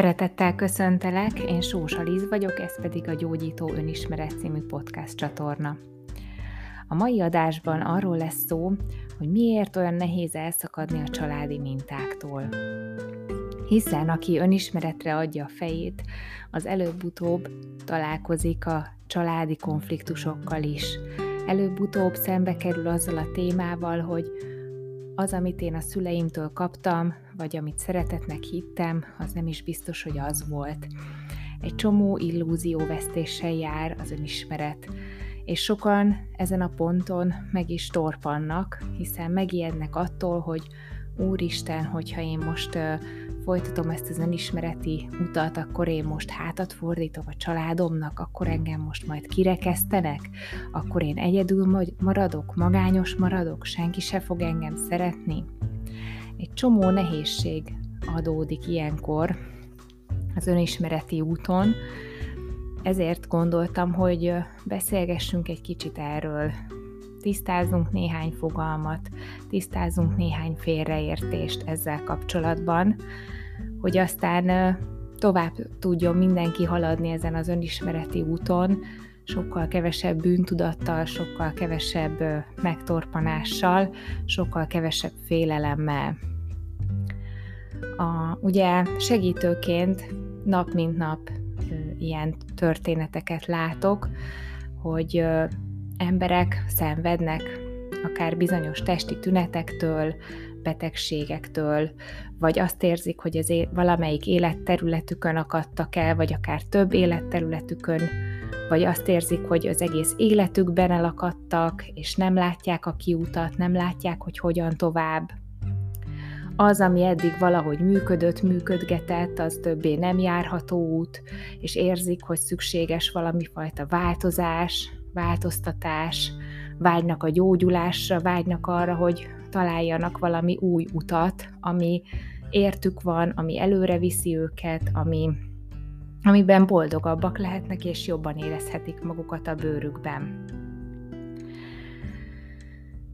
Szeretettel köszöntelek, én Sós Aliz vagyok, ez pedig a Gyógyító Önismeret című podcast csatorna. A mai adásban arról lesz szó, hogy miért olyan nehéz elszakadni a családi mintáktól. Hiszen aki önismeretre adja a fejét, az előbb-utóbb találkozik a családi konfliktusokkal is. Előbb-utóbb szembe kerül azzal a témával, hogy az, amit én a szüleimtől kaptam, vagy amit szeretetnek hittem, az nem is biztos, hogy az volt. Egy csomó illúzióvesztéssel jár az önismeret, és sokan ezen a ponton meg is torpannak, hiszen megijednek attól, hogy Úristen, hogyha én most folytatom ezt az önismereti utat, akkor én most hátat fordítok a családomnak, akkor engem most majd kirekesztenek, akkor én egyedül maradok, magányos maradok, senki se fog engem szeretni. Egy csomó nehézség adódik ilyenkor az önismereti úton, ezért gondoltam, hogy beszélgessünk egy kicsit erről, tisztázunk néhány fogalmat, tisztázunk néhány félreértést ezzel kapcsolatban, hogy aztán tovább tudjon mindenki haladni ezen az önismereti úton, sokkal kevesebb bűntudattal, sokkal kevesebb megtorpanással, sokkal kevesebb félelemmel. A, ugye segítőként nap mint nap ilyen történeteket látok, hogy emberek szenvednek akár bizonyos testi tünetektől, betegségektől, vagy azt érzik, hogy az é- valamelyik életterületükön akadtak el, vagy akár több életterületükön, vagy azt érzik, hogy az egész életükben elakadtak, és nem látják a kiutat, nem látják, hogy hogyan tovább. Az, ami eddig valahogy működött, működgetett, az többé nem járható út, és érzik, hogy szükséges valami fajta változás, változtatás, vágynak a gyógyulásra, vágynak arra, hogy találjanak valami új utat, ami értük van, ami előre viszi őket, ami, amiben boldogabbak lehetnek és jobban érezhetik magukat a bőrükben.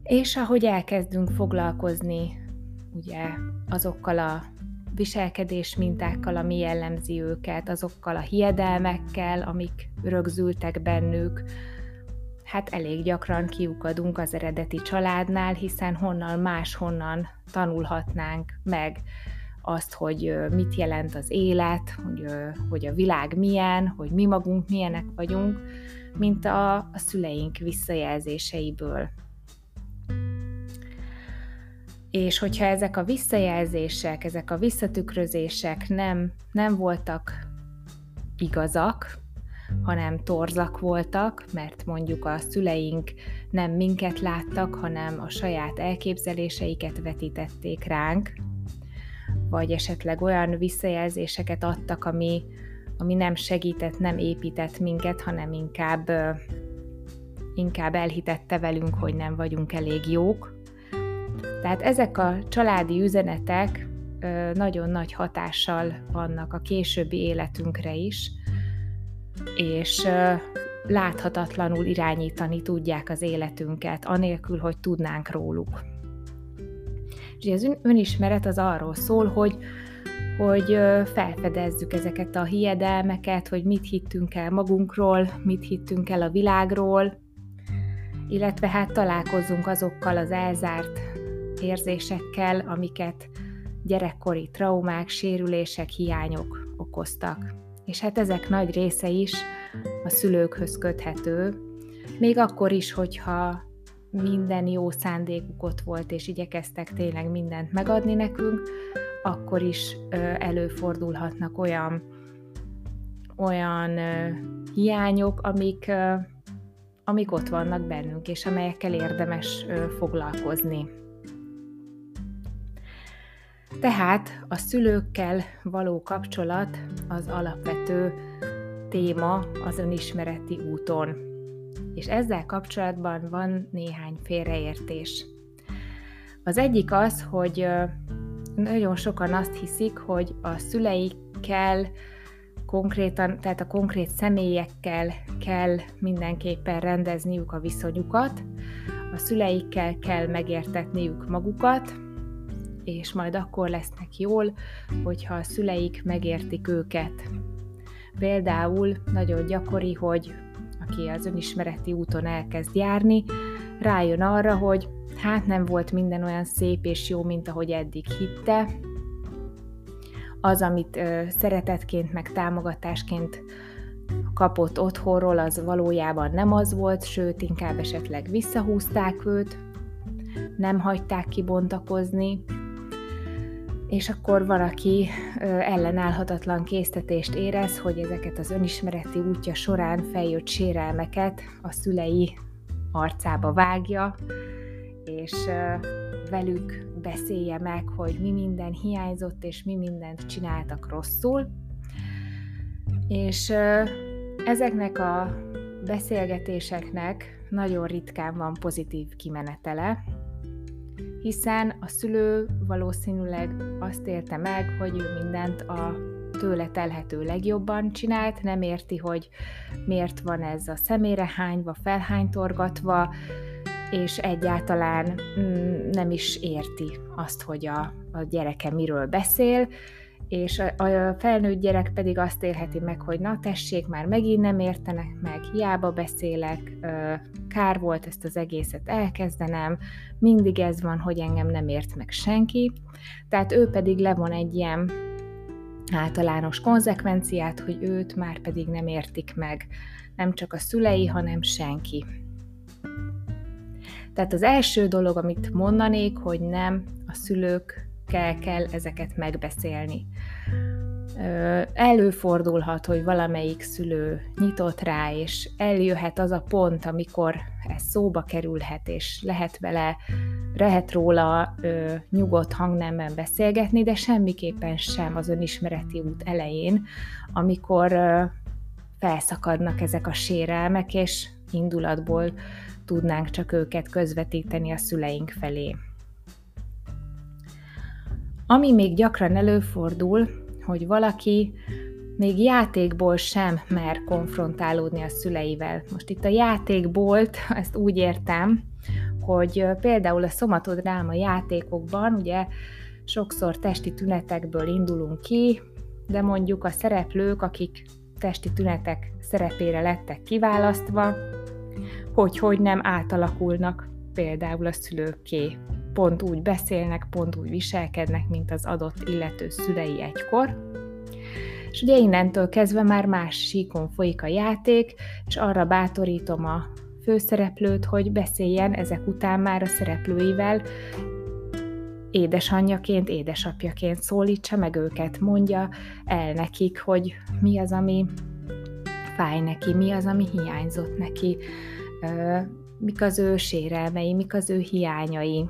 És ahogy elkezdünk foglalkozni ugye azokkal a viselkedés mintákkal, ami jellemzi őket, azokkal a hiedelmekkel, amik rögzültek bennük, hát elég gyakran kiukadunk az eredeti családnál, hiszen honnan máshonnan tanulhatnánk meg azt, hogy mit jelent az élet, hogy, hogy a világ milyen, hogy mi magunk milyenek vagyunk, mint a, a szüleink visszajelzéseiből. És hogyha ezek a visszajelzések, ezek a visszatükrözések nem, nem voltak igazak, hanem torzak voltak, mert mondjuk a szüleink nem minket láttak, hanem a saját elképzeléseiket vetítették ránk, vagy esetleg olyan visszajelzéseket adtak, ami, ami nem segített, nem épített minket, hanem inkább, inkább elhitette velünk, hogy nem vagyunk elég jók. Tehát ezek a családi üzenetek nagyon nagy hatással vannak a későbbi életünkre is, és láthatatlanul irányítani tudják az életünket, anélkül, hogy tudnánk róluk. És az önismeret az arról szól, hogy, hogy felfedezzük ezeket a hiedelmeket, hogy mit hittünk el magunkról, mit hittünk el a világról, illetve hát találkozzunk azokkal az elzárt érzésekkel, amiket gyerekkori traumák, sérülések, hiányok okoztak és hát ezek nagy része is a szülőkhöz köthető, még akkor is, hogyha minden jó szándékuk ott volt, és igyekeztek tényleg mindent megadni nekünk, akkor is előfordulhatnak olyan, olyan hiányok, amik, amik ott vannak bennünk, és amelyekkel érdemes foglalkozni. Tehát a szülőkkel való kapcsolat az alapvető téma az önismereti úton. És ezzel kapcsolatban van néhány félreértés. Az egyik az, hogy nagyon sokan azt hiszik, hogy a szüleikkel konkrétan, tehát a konkrét személyekkel kell mindenképpen rendezniük a viszonyukat, a szüleikkel kell megértetniük magukat, és majd akkor lesznek jól, hogyha a szüleik megértik őket. Például nagyon gyakori, hogy aki az önismereti úton elkezd járni, rájön arra, hogy hát nem volt minden olyan szép és jó, mint ahogy eddig hitte. Az, amit ö, szeretetként, meg támogatásként kapott otthonról, az valójában nem az volt, sőt, inkább esetleg visszahúzták őt, nem hagyták kibontakozni, és akkor valaki ellenállhatatlan késztetést érez, hogy ezeket az önismereti útja során feljött sérelmeket a szülei arcába vágja, és velük beszélje meg, hogy mi minden hiányzott, és mi mindent csináltak rosszul. És ezeknek a beszélgetéseknek nagyon ritkán van pozitív kimenetele, hiszen a szülő valószínűleg azt érte meg, hogy ő mindent a tőle telhető legjobban csinált, nem érti, hogy miért van ez a szemére hányva, felhánytorgatva, és egyáltalán mm, nem is érti azt, hogy a, a gyereke miről beszél, és a, felnőtt gyerek pedig azt élheti meg, hogy na tessék, már megint nem értenek meg, hiába beszélek, kár volt ezt az egészet elkezdenem, mindig ez van, hogy engem nem ért meg senki, tehát ő pedig levon egy ilyen általános konzekvenciát, hogy őt már pedig nem értik meg, nem csak a szülei, hanem senki. Tehát az első dolog, amit mondanék, hogy nem a szülők kell, kell ezeket megbeszélni. Előfordulhat, hogy valamelyik szülő nyitott rá, és eljöhet az a pont, amikor ez szóba kerülhet, és lehet vele, lehet róla ö, nyugodt hangnemben beszélgetni, de semmiképpen sem az önismereti út elején, amikor ö, felszakadnak ezek a sérelmek, és indulatból tudnánk csak őket közvetíteni a szüleink felé. Ami még gyakran előfordul, hogy valaki még játékból sem mer konfrontálódni a szüleivel. Most itt a játékbolt, ezt úgy értem, hogy például a szomatodráma játékokban ugye sokszor testi tünetekből indulunk ki, de mondjuk a szereplők, akik testi tünetek szerepére lettek kiválasztva, hogy hogy nem átalakulnak például a szülőké pont úgy beszélnek, pont úgy viselkednek, mint az adott illető szülei egykor. És ugye innentől kezdve már más síkon folyik a játék, és arra bátorítom a főszereplőt, hogy beszéljen ezek után már a szereplőivel, édesanyjaként, édesapjaként szólítsa meg őket, mondja el nekik, hogy mi az, ami fáj neki, mi az, ami hiányzott neki, mik az ő sérelmei, mik az ő hiányai,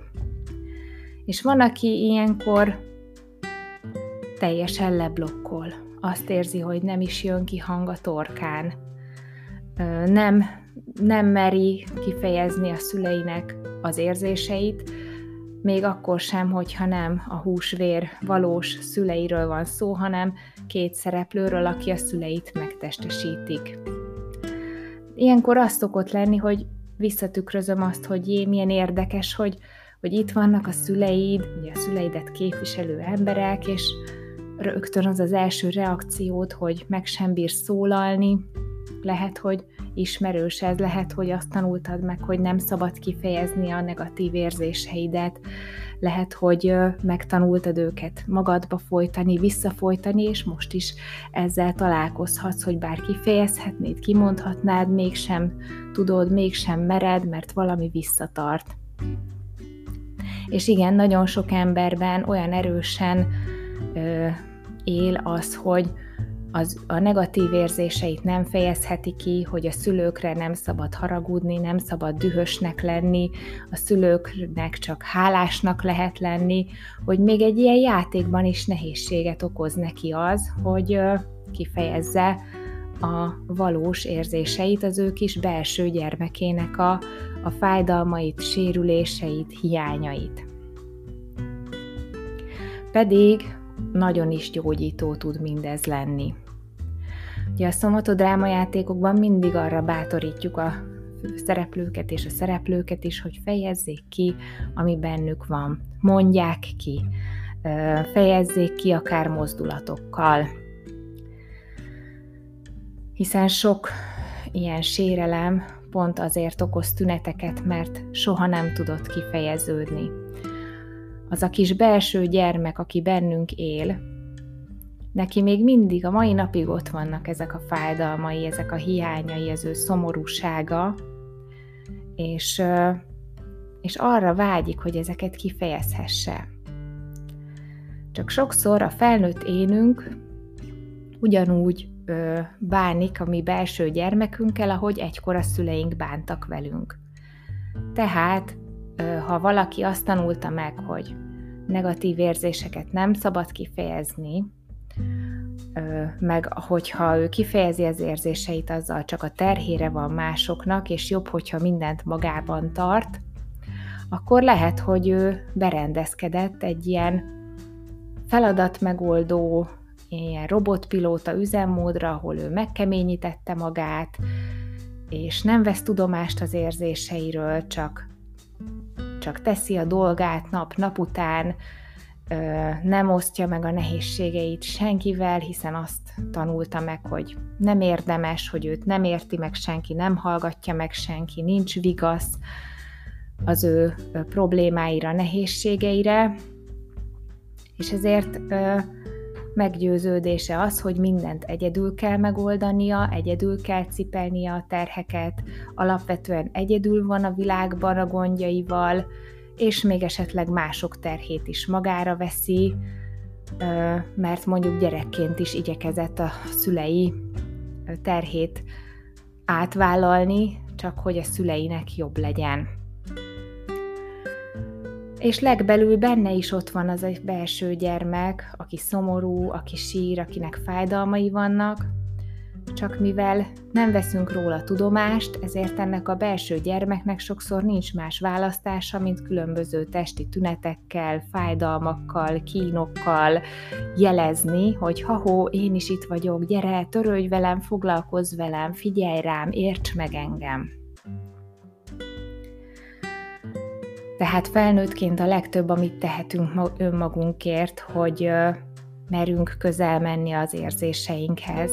és van, aki ilyenkor teljesen leblokkol. Azt érzi, hogy nem is jön ki hang a torkán. Nem, nem meri kifejezni a szüleinek az érzéseit, még akkor sem, hogyha nem a húsvér valós szüleiről van szó, hanem két szereplőről, aki a szüleit megtestesítik. Ilyenkor azt szokott lenni, hogy visszatükrözöm azt, hogy jé, milyen érdekes, hogy hogy itt vannak a szüleid, ugye a szüleidet képviselő emberek, és rögtön az az első reakciót, hogy meg sem bír szólalni, lehet, hogy ismerős ez, lehet, hogy azt tanultad meg, hogy nem szabad kifejezni a negatív érzéseidet, lehet, hogy megtanultad őket magadba folytani, visszafolytani, és most is ezzel találkozhatsz, hogy bár kifejezhetnéd, kimondhatnád, mégsem tudod, mégsem mered, mert valami visszatart. És igen, nagyon sok emberben olyan erősen ö, él az, hogy az, a negatív érzéseit nem fejezheti ki, hogy a szülőkre nem szabad haragudni, nem szabad dühösnek lenni, a szülőknek csak hálásnak lehet lenni, hogy még egy ilyen játékban is nehézséget okoz neki az, hogy ö, kifejezze a valós érzéseit, az ő kis belső gyermekének a, a fájdalmait, sérüléseit, hiányait. Pedig nagyon is gyógyító tud mindez lenni. Ugye a szomatodráma játékokban mindig arra bátorítjuk a szereplőket és a szereplőket is, hogy fejezzék ki, ami bennük van. Mondják ki, fejezzék ki akár mozdulatokkal. Hiszen sok ilyen sérelem pont azért okoz tüneteket, mert soha nem tudott kifejeződni. Az a kis belső gyermek, aki bennünk él, neki még mindig a mai napig ott vannak ezek a fájdalmai, ezek a hiányai, az ő szomorúsága, és, és arra vágyik, hogy ezeket kifejezhesse. Csak sokszor a felnőtt énünk ugyanúgy ö, bánik a mi belső gyermekünkkel, ahogy egykor a szüleink bántak velünk. Tehát, ha valaki azt tanulta meg, hogy negatív érzéseket nem szabad kifejezni, ö, meg hogyha ő kifejezi az érzéseit, azzal csak a terhére van másoknak, és jobb, hogyha mindent magában tart, akkor lehet, hogy ő berendezkedett egy ilyen feladatmegoldó, ilyen robotpilóta üzemmódra, ahol ő megkeményítette magát, és nem vesz tudomást az érzéseiről, csak, csak teszi a dolgát nap-nap után, nem osztja meg a nehézségeit senkivel, hiszen azt tanulta meg, hogy nem érdemes, hogy őt nem érti meg senki, nem hallgatja meg senki, nincs vigasz az ő problémáira, nehézségeire, és ezért meggyőződése az, hogy mindent egyedül kell megoldania, egyedül kell cipelnie a terheket, alapvetően egyedül van a világban a gondjaival, és még esetleg mások terhét is magára veszi, mert mondjuk gyerekként is igyekezett a szülei terhét átvállalni, csak hogy a szüleinek jobb legyen és legbelül benne is ott van az egy belső gyermek, aki szomorú, aki sír, akinek fájdalmai vannak, csak mivel nem veszünk róla tudomást, ezért ennek a belső gyermeknek sokszor nincs más választása, mint különböző testi tünetekkel, fájdalmakkal, kínokkal jelezni, hogy ha-hó, én is itt vagyok, gyere, törődj velem, foglalkozz velem, figyelj rám, érts meg engem. Tehát felnőttként a legtöbb, amit tehetünk önmagunkért, hogy merünk közel menni az érzéseinkhez,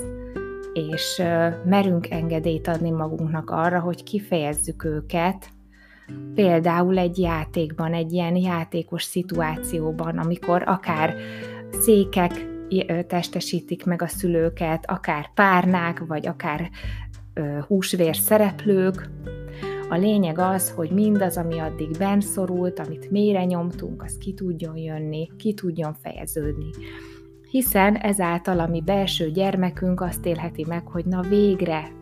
és merünk engedélyt adni magunknak arra, hogy kifejezzük őket, például egy játékban, egy ilyen játékos szituációban, amikor akár székek testesítik meg a szülőket, akár párnák, vagy akár húsvér szereplők, a lényeg az, hogy mindaz, ami addig benszorult, amit mélyre nyomtunk, az ki tudjon jönni, ki tudjon fejeződni. Hiszen ezáltal a mi belső gyermekünk azt élheti meg, hogy na végre,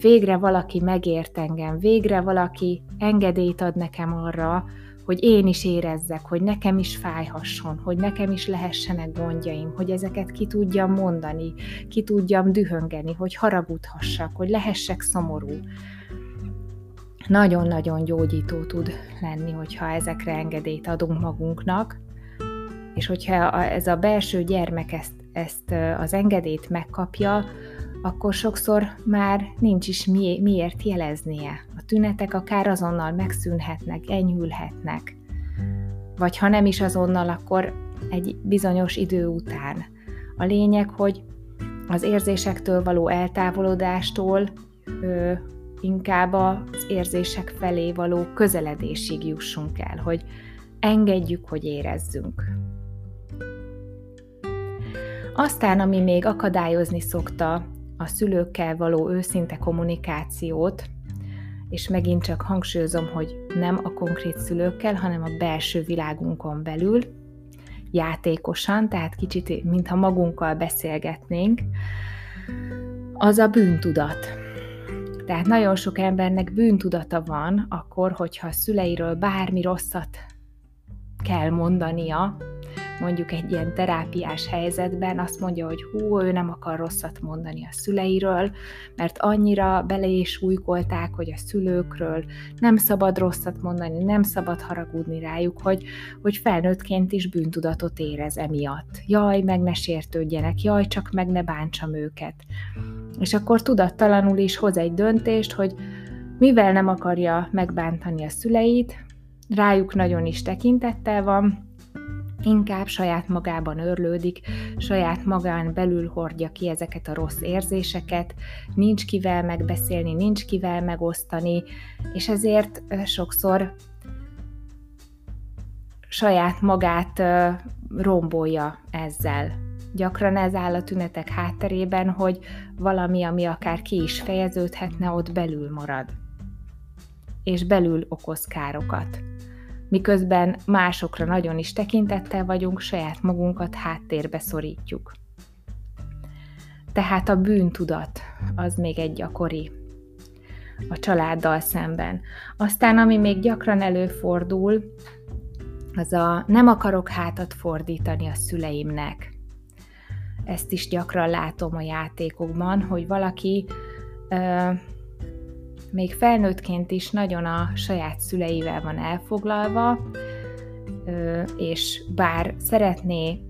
végre valaki megért engem, végre valaki engedélyt ad nekem arra, hogy én is érezzek, hogy nekem is fájhasson, hogy nekem is lehessenek gondjaim, hogy ezeket ki tudjam mondani, ki tudjam dühöngeni, hogy haragudhassak, hogy lehessek szomorú nagyon-nagyon gyógyító tud lenni, hogyha ezekre engedélyt adunk magunknak, és hogyha ez a belső gyermek ezt, ezt az engedélyt megkapja, akkor sokszor már nincs is mi, miért jeleznie. A tünetek akár azonnal megszűnhetnek, enyhülhetnek. Vagy ha nem is azonnal, akkor egy bizonyos idő után. A lényeg, hogy az érzésektől való eltávolodástól inkább az érzések felé való közeledésig jussunk el, hogy engedjük, hogy érezzünk. Aztán, ami még akadályozni szokta a szülőkkel való őszinte kommunikációt, és megint csak hangsúlyozom, hogy nem a konkrét szülőkkel, hanem a belső világunkon belül, játékosan, tehát kicsit, mintha magunkkal beszélgetnénk, az a bűntudat. Tehát nagyon sok embernek bűntudata van akkor, hogyha a szüleiről bármi rosszat kell mondania, mondjuk egy ilyen terápiás helyzetben azt mondja, hogy hú, ő nem akar rosszat mondani a szüleiről, mert annyira bele is újkolták, hogy a szülőkről nem szabad rosszat mondani, nem szabad haragudni rájuk, hogy, hogy felnőttként is bűntudatot érez emiatt. Jaj, meg ne sértődjenek, jaj, csak meg ne bántsam őket. És akkor tudattalanul is hoz egy döntést, hogy Mivel nem akarja megbántani a szüleit, rájuk nagyon is tekintettel van, inkább saját magában örlődik, saját magán belül hordja ki ezeket a rossz érzéseket, nincs kivel megbeszélni, nincs kivel megosztani, és ezért sokszor saját magát rombolja ezzel. Gyakran ez áll a tünetek hátterében, hogy valami, ami akár ki is fejeződhetne, ott belül marad. És belül okoz károkat miközben másokra nagyon is tekintettel vagyunk, saját magunkat háttérbe szorítjuk. Tehát a bűntudat az még egy gyakori a családdal szemben. Aztán, ami még gyakran előfordul, az a nem akarok hátat fordítani a szüleimnek. Ezt is gyakran látom a játékokban, hogy valaki ö, még felnőttként is nagyon a saját szüleivel van elfoglalva, és bár szeretné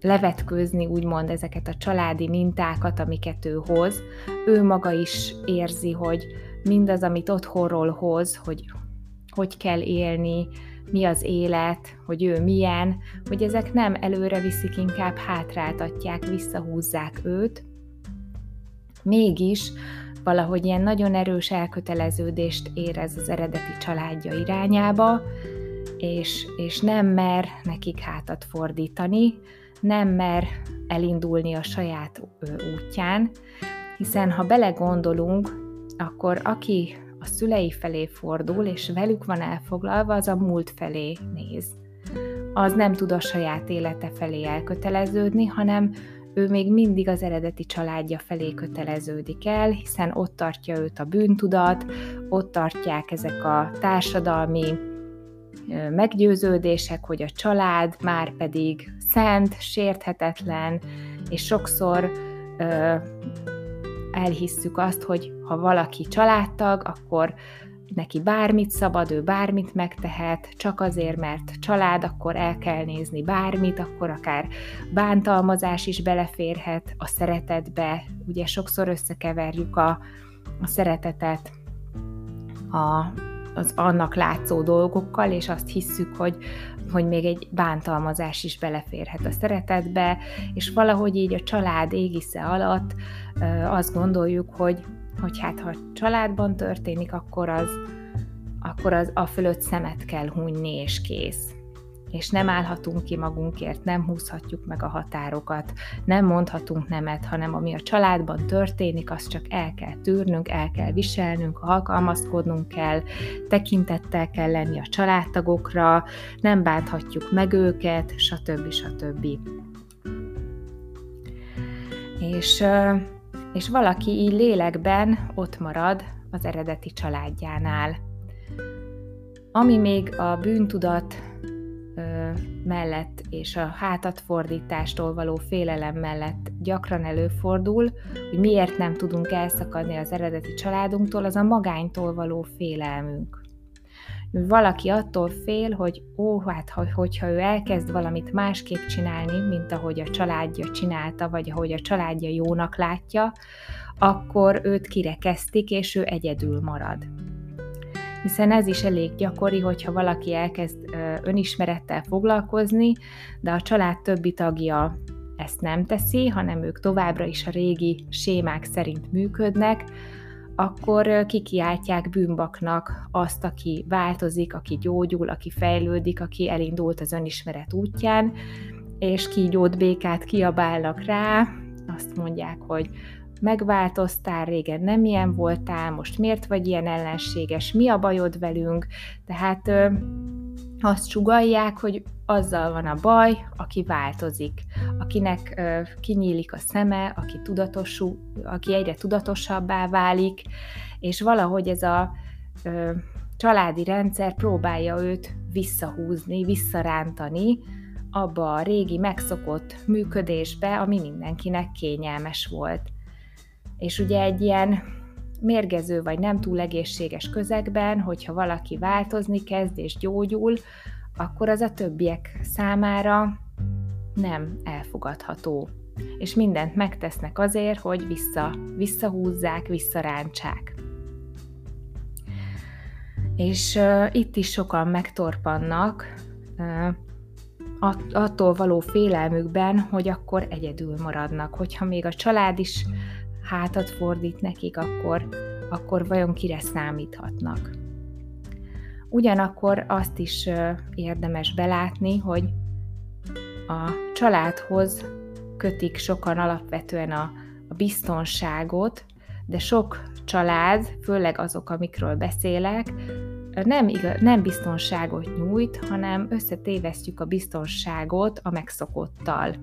levetkőzni úgymond ezeket a családi mintákat, amiket ő hoz, ő maga is érzi, hogy mindaz, amit otthonról hoz, hogy hogy kell élni, mi az élet, hogy ő milyen, hogy ezek nem előre viszik, inkább hátráltatják, visszahúzzák őt. Mégis valahogy ilyen nagyon erős elköteleződést érez az eredeti családja irányába, és, és nem mer nekik hátat fordítani, nem mer elindulni a saját útján, hiszen ha belegondolunk, akkor aki a szülei felé fordul, és velük van elfoglalva, az a múlt felé néz. Az nem tud a saját élete felé elköteleződni, hanem ő még mindig az eredeti családja felé köteleződik el, hiszen ott tartja őt a bűntudat, ott tartják ezek a társadalmi meggyőződések, hogy a család már pedig szent, sérthetetlen, és sokszor ö, elhisszük azt, hogy ha valaki családtag, akkor neki bármit szabad, ő bármit megtehet, csak azért, mert család, akkor el kell nézni bármit, akkor akár bántalmazás is beleférhet a szeretetbe. Ugye sokszor összekeverjük a, a szeretetet a, az annak látszó dolgokkal, és azt hisszük, hogy, hogy még egy bántalmazás is beleférhet a szeretetbe, és valahogy így a család égisze alatt azt gondoljuk, hogy hogy hát ha családban történik, akkor az, akkor az a fölött szemet kell hunyni, és kész. És nem állhatunk ki magunkért, nem húzhatjuk meg a határokat, nem mondhatunk nemet, hanem ami a családban történik, azt csak el kell tűrnünk, el kell viselnünk, alkalmazkodnunk kell, tekintettel kell lenni a családtagokra, nem bánthatjuk meg őket, stb. stb. És és valaki így lélekben ott marad az eredeti családjánál. Ami még a bűntudat mellett és a hátatfordítástól való félelem mellett gyakran előfordul, hogy miért nem tudunk elszakadni az eredeti családunktól, az a magánytól való félelmünk valaki attól fél, hogy ó, hát hogyha ő elkezd valamit másképp csinálni, mint ahogy a családja csinálta, vagy ahogy a családja jónak látja, akkor őt kirekeztik, és ő egyedül marad. Hiszen ez is elég gyakori, hogyha valaki elkezd önismerettel foglalkozni, de a család többi tagja ezt nem teszi, hanem ők továbbra is a régi sémák szerint működnek, akkor kikiáltják bűnbaknak azt, aki változik, aki gyógyul, aki fejlődik, aki elindult az önismeret útján, és kígyót békát kiabálnak rá, azt mondják, hogy megváltoztál, régen nem ilyen voltál, most miért vagy ilyen ellenséges, mi a bajod velünk, tehát azt sugalják, hogy azzal van a baj, aki változik, akinek ö, kinyílik a szeme, aki, tudatosú, aki egyre tudatosabbá válik, és valahogy ez a ö, családi rendszer próbálja őt visszahúzni, visszarántani abba a régi megszokott működésbe, ami mindenkinek kényelmes volt. És ugye egy ilyen mérgező vagy nem túl egészséges közegben, hogyha valaki változni kezd és gyógyul, akkor az a többiek számára nem elfogadható. És mindent megtesznek azért, hogy vissza, visszahúzzák, visszarántsák. És uh, itt is sokan megtorpannak, uh, attól való félelmükben, hogy akkor egyedül maradnak. Hogyha még a család is hátat fordít nekik, akkor, akkor vajon kire számíthatnak. Ugyanakkor azt is érdemes belátni, hogy a családhoz kötik sokan alapvetően a, a biztonságot, de sok család, főleg azok, amikről beszélek, nem, igaz, nem biztonságot nyújt, hanem összetévesztjük a biztonságot a megszokottal.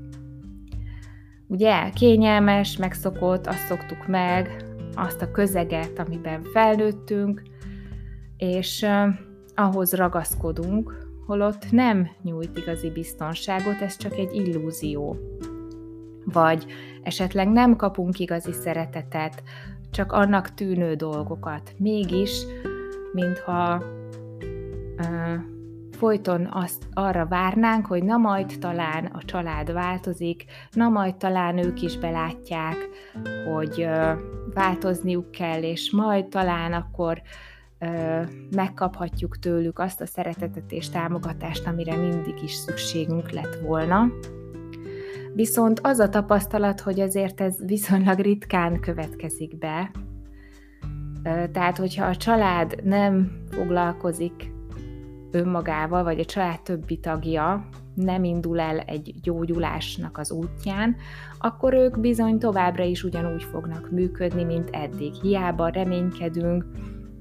Ugye kényelmes, megszokott, azt szoktuk meg, azt a közeget, amiben felnőttünk, és ahhoz ragaszkodunk, holott nem nyújt igazi biztonságot, ez csak egy illúzió. Vagy esetleg nem kapunk igazi szeretetet, csak annak tűnő dolgokat. Mégis mintha uh, folyton azt arra várnánk, hogy na majd talán a család változik, na majd talán ők is belátják, hogy változniuk kell, és majd talán akkor megkaphatjuk tőlük azt a szeretetet és támogatást, amire mindig is szükségünk lett volna. Viszont az a tapasztalat, hogy azért ez viszonylag ritkán következik be, tehát, hogyha a család nem foglalkozik önmagával, vagy a család többi tagja nem indul el egy gyógyulásnak az útján, akkor ők bizony továbbra is ugyanúgy fognak működni, mint eddig. Hiába reménykedünk,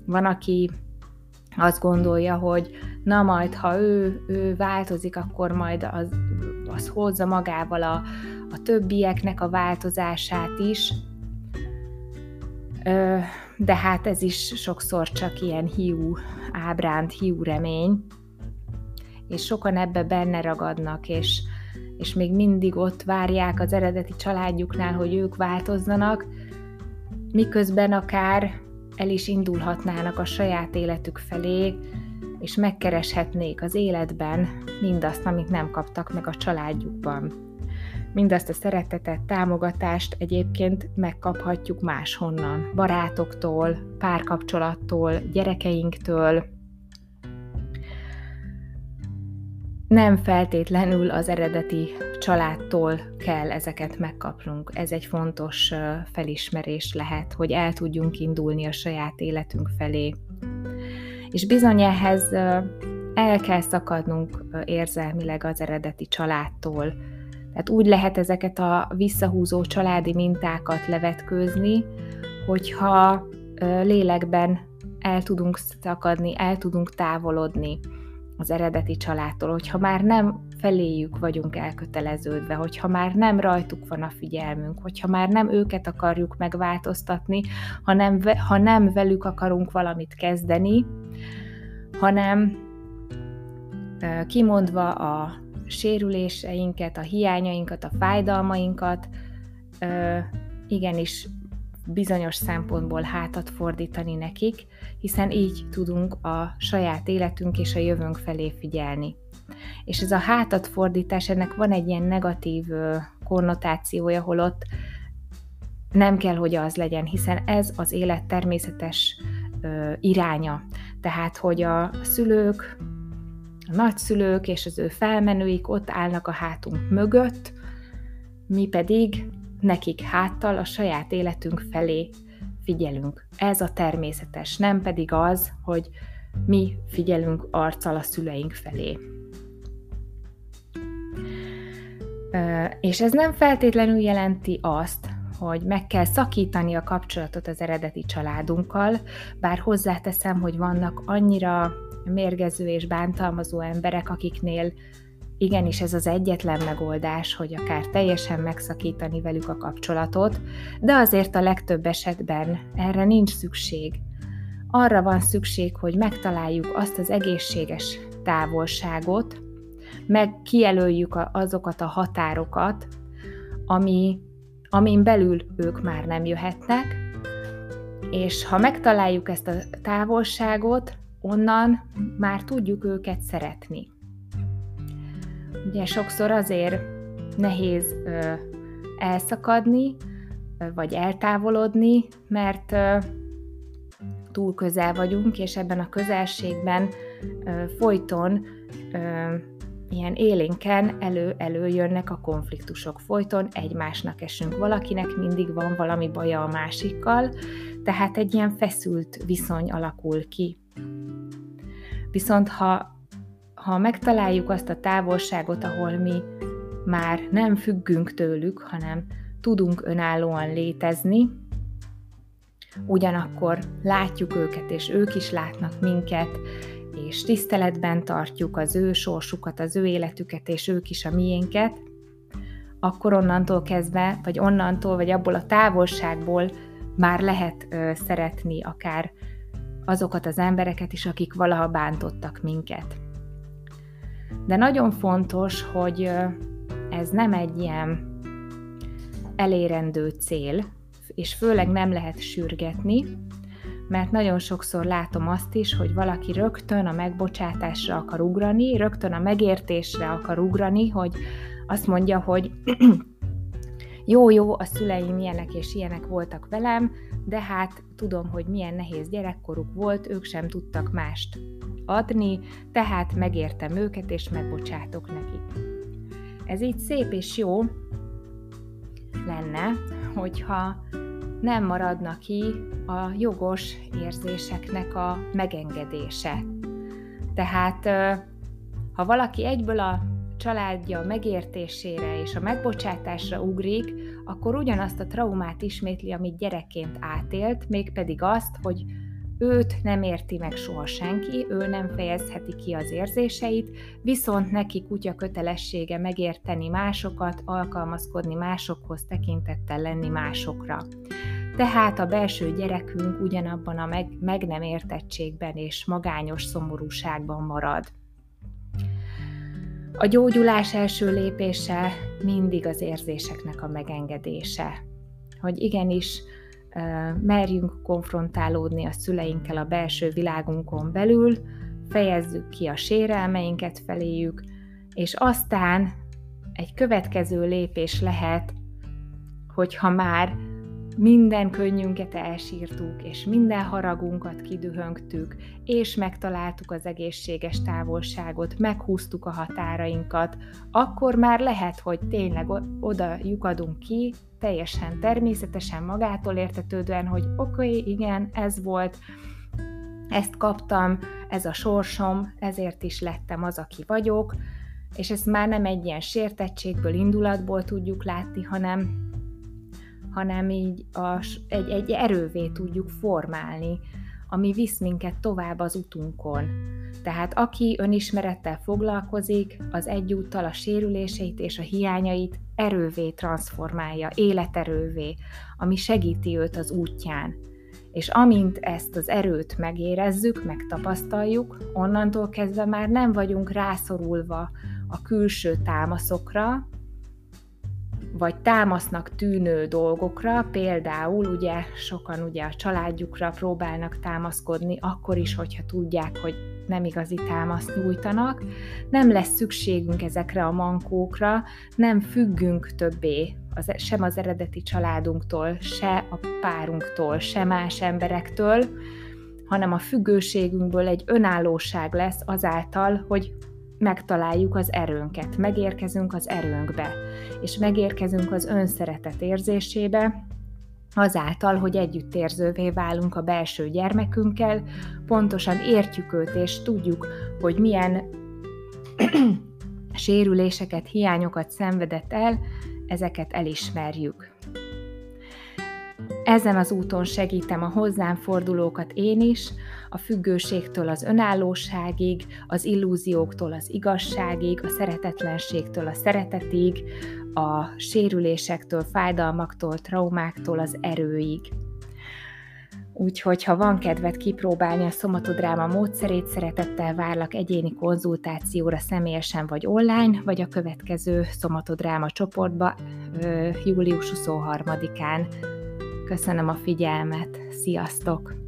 van, aki azt gondolja, hogy na majd, ha ő, ő változik, akkor majd az, az hozza magával a, a többieknek a változását is. De hát ez is sokszor csak ilyen hiú ábránt, hiú remény, és sokan ebbe benne ragadnak, és, és még mindig ott várják az eredeti családjuknál, hogy ők változzanak, miközben akár el is indulhatnának a saját életük felé, és megkereshetnék az életben mindazt, amit nem kaptak meg a családjukban. Mindazt a szeretetet, támogatást egyébként megkaphatjuk máshonnan, barátoktól, párkapcsolattól, gyerekeinktől. Nem feltétlenül az eredeti családtól kell ezeket megkapnunk. Ez egy fontos felismerés lehet, hogy el tudjunk indulni a saját életünk felé. És bizony ehhez el kell szakadnunk érzelmileg az eredeti családtól, tehát úgy lehet ezeket a visszahúzó családi mintákat levetkőzni, hogyha lélekben el tudunk szakadni, el tudunk távolodni az eredeti családtól, hogyha már nem feléjük vagyunk elköteleződve, hogyha már nem rajtuk van a figyelmünk, hogyha már nem őket akarjuk megváltoztatni, hanem, ha nem velük akarunk valamit kezdeni, hanem kimondva a sérüléseinket, a hiányainkat, a fájdalmainkat ö, igenis bizonyos szempontból hátat fordítani nekik, hiszen így tudunk a saját életünk és a jövőnk felé figyelni. És ez a hátat fordítás, ennek van egy ilyen negatív konnotációja, holott nem kell, hogy az legyen, hiszen ez az élet természetes iránya. Tehát, hogy a szülők a nagyszülők és az ő felmenőik ott állnak a hátunk mögött, mi pedig nekik háttal a saját életünk felé figyelünk. Ez a természetes, nem pedig az, hogy mi figyelünk arccal a szüleink felé. És ez nem feltétlenül jelenti azt, hogy meg kell szakítani a kapcsolatot az eredeti családunkkal, bár hozzáteszem, hogy vannak annyira mérgező és bántalmazó emberek, akiknél igenis ez az egyetlen megoldás, hogy akár teljesen megszakítani velük a kapcsolatot, de azért a legtöbb esetben erre nincs szükség. Arra van szükség, hogy megtaláljuk azt az egészséges távolságot, meg kijelöljük azokat a határokat, ami, amin belül ők már nem jöhetnek, és ha megtaláljuk ezt a távolságot, onnan már tudjuk őket szeretni. Ugye sokszor azért nehéz ö, elszakadni, vagy eltávolodni, mert ö, túl közel vagyunk, és ebben a közelségben ö, folyton ö, ilyen élénken elő-elő jönnek a konfliktusok. Folyton egymásnak esünk. Valakinek mindig van valami baja a másikkal, tehát egy ilyen feszült viszony alakul ki. Viszont ha, ha megtaláljuk azt a távolságot, ahol mi már nem függünk tőlük, hanem tudunk önállóan létezni, ugyanakkor látjuk őket, és ők is látnak minket, és tiszteletben tartjuk az ő sorsukat, az ő életüket, és ők is a miénket, akkor onnantól kezdve, vagy onnantól, vagy abból a távolságból már lehet ö, szeretni akár azokat az embereket is, akik valaha bántottak minket. De nagyon fontos, hogy ez nem egy ilyen elérendő cél, és főleg nem lehet sürgetni, mert nagyon sokszor látom azt is, hogy valaki rögtön a megbocsátásra akar ugrani, rögtön a megértésre akar ugrani, hogy azt mondja, hogy jó, jó, a szüleim ilyenek és ilyenek voltak velem, de hát tudom, hogy milyen nehéz gyerekkoruk volt, ők sem tudtak mást adni, tehát megértem őket, és megbocsátok nekik. Ez így szép és jó lenne, hogyha nem maradna ki a jogos érzéseknek a megengedése. Tehát, ha valaki egyből a családja megértésére és a megbocsátásra ugrik, akkor ugyanazt a traumát ismétli, amit gyerekként átélt, mégpedig azt, hogy őt nem érti meg soha senki, ő nem fejezheti ki az érzéseit, viszont neki kutya kötelessége megérteni másokat, alkalmazkodni másokhoz, tekintettel lenni másokra. Tehát a belső gyerekünk ugyanabban a meg, meg nem értettségben és magányos szomorúságban marad. A gyógyulás első lépése mindig az érzéseknek a megengedése. Hogy igenis merjünk konfrontálódni a szüleinkkel a belső világunkon belül, fejezzük ki a sérelmeinket feléjük, és aztán egy következő lépés lehet, hogyha már minden könnyünket elsírtuk, és minden haragunkat kidühöngtük, és megtaláltuk az egészséges távolságot, meghúztuk a határainkat, akkor már lehet, hogy tényleg oda lyukadunk ki, teljesen természetesen magától értetődően, hogy oké, okay, igen, ez volt, ezt kaptam, ez a sorsom, ezért is lettem az, aki vagyok, és ezt már nem egy ilyen sértettségből, indulatból tudjuk látni, hanem hanem így a, egy, egy erővé tudjuk formálni, ami visz minket tovább az utunkon. Tehát aki önismerettel foglalkozik, az egyúttal a sérüléseit és a hiányait erővé transformálja, életerővé, ami segíti őt az útján. És amint ezt az erőt megérezzük, megtapasztaljuk, onnantól kezdve már nem vagyunk rászorulva a külső támaszokra, vagy támasznak tűnő dolgokra, például ugye sokan ugye a családjukra próbálnak támaszkodni, akkor is, hogyha tudják, hogy nem igazi támaszt nyújtanak, nem lesz szükségünk ezekre a mankókra, nem függünk többé az, sem az eredeti családunktól, se a párunktól, se más emberektől, hanem a függőségünkből egy önállóság lesz azáltal, hogy megtaláljuk az erőnket, megérkezünk az erőnkbe, és megérkezünk az önszeretet érzésébe, azáltal, hogy együttérzővé válunk a belső gyermekünkkel, pontosan értjük őt, és tudjuk, hogy milyen sérüléseket, hiányokat szenvedett el, ezeket elismerjük. Ezen az úton segítem a hozzám fordulókat én is, a függőségtől az önállóságig, az illúzióktól az igazságig, a szeretetlenségtől a szeretetig, a sérülésektől, fájdalmaktól, traumáktól az erőig. Úgyhogy, ha van kedved kipróbálni a szomatodráma módszerét, szeretettel várlak egyéni konzultációra személyesen vagy online, vagy a következő szomatodráma csoportba július 23-án. Köszönöm a figyelmet, sziasztok!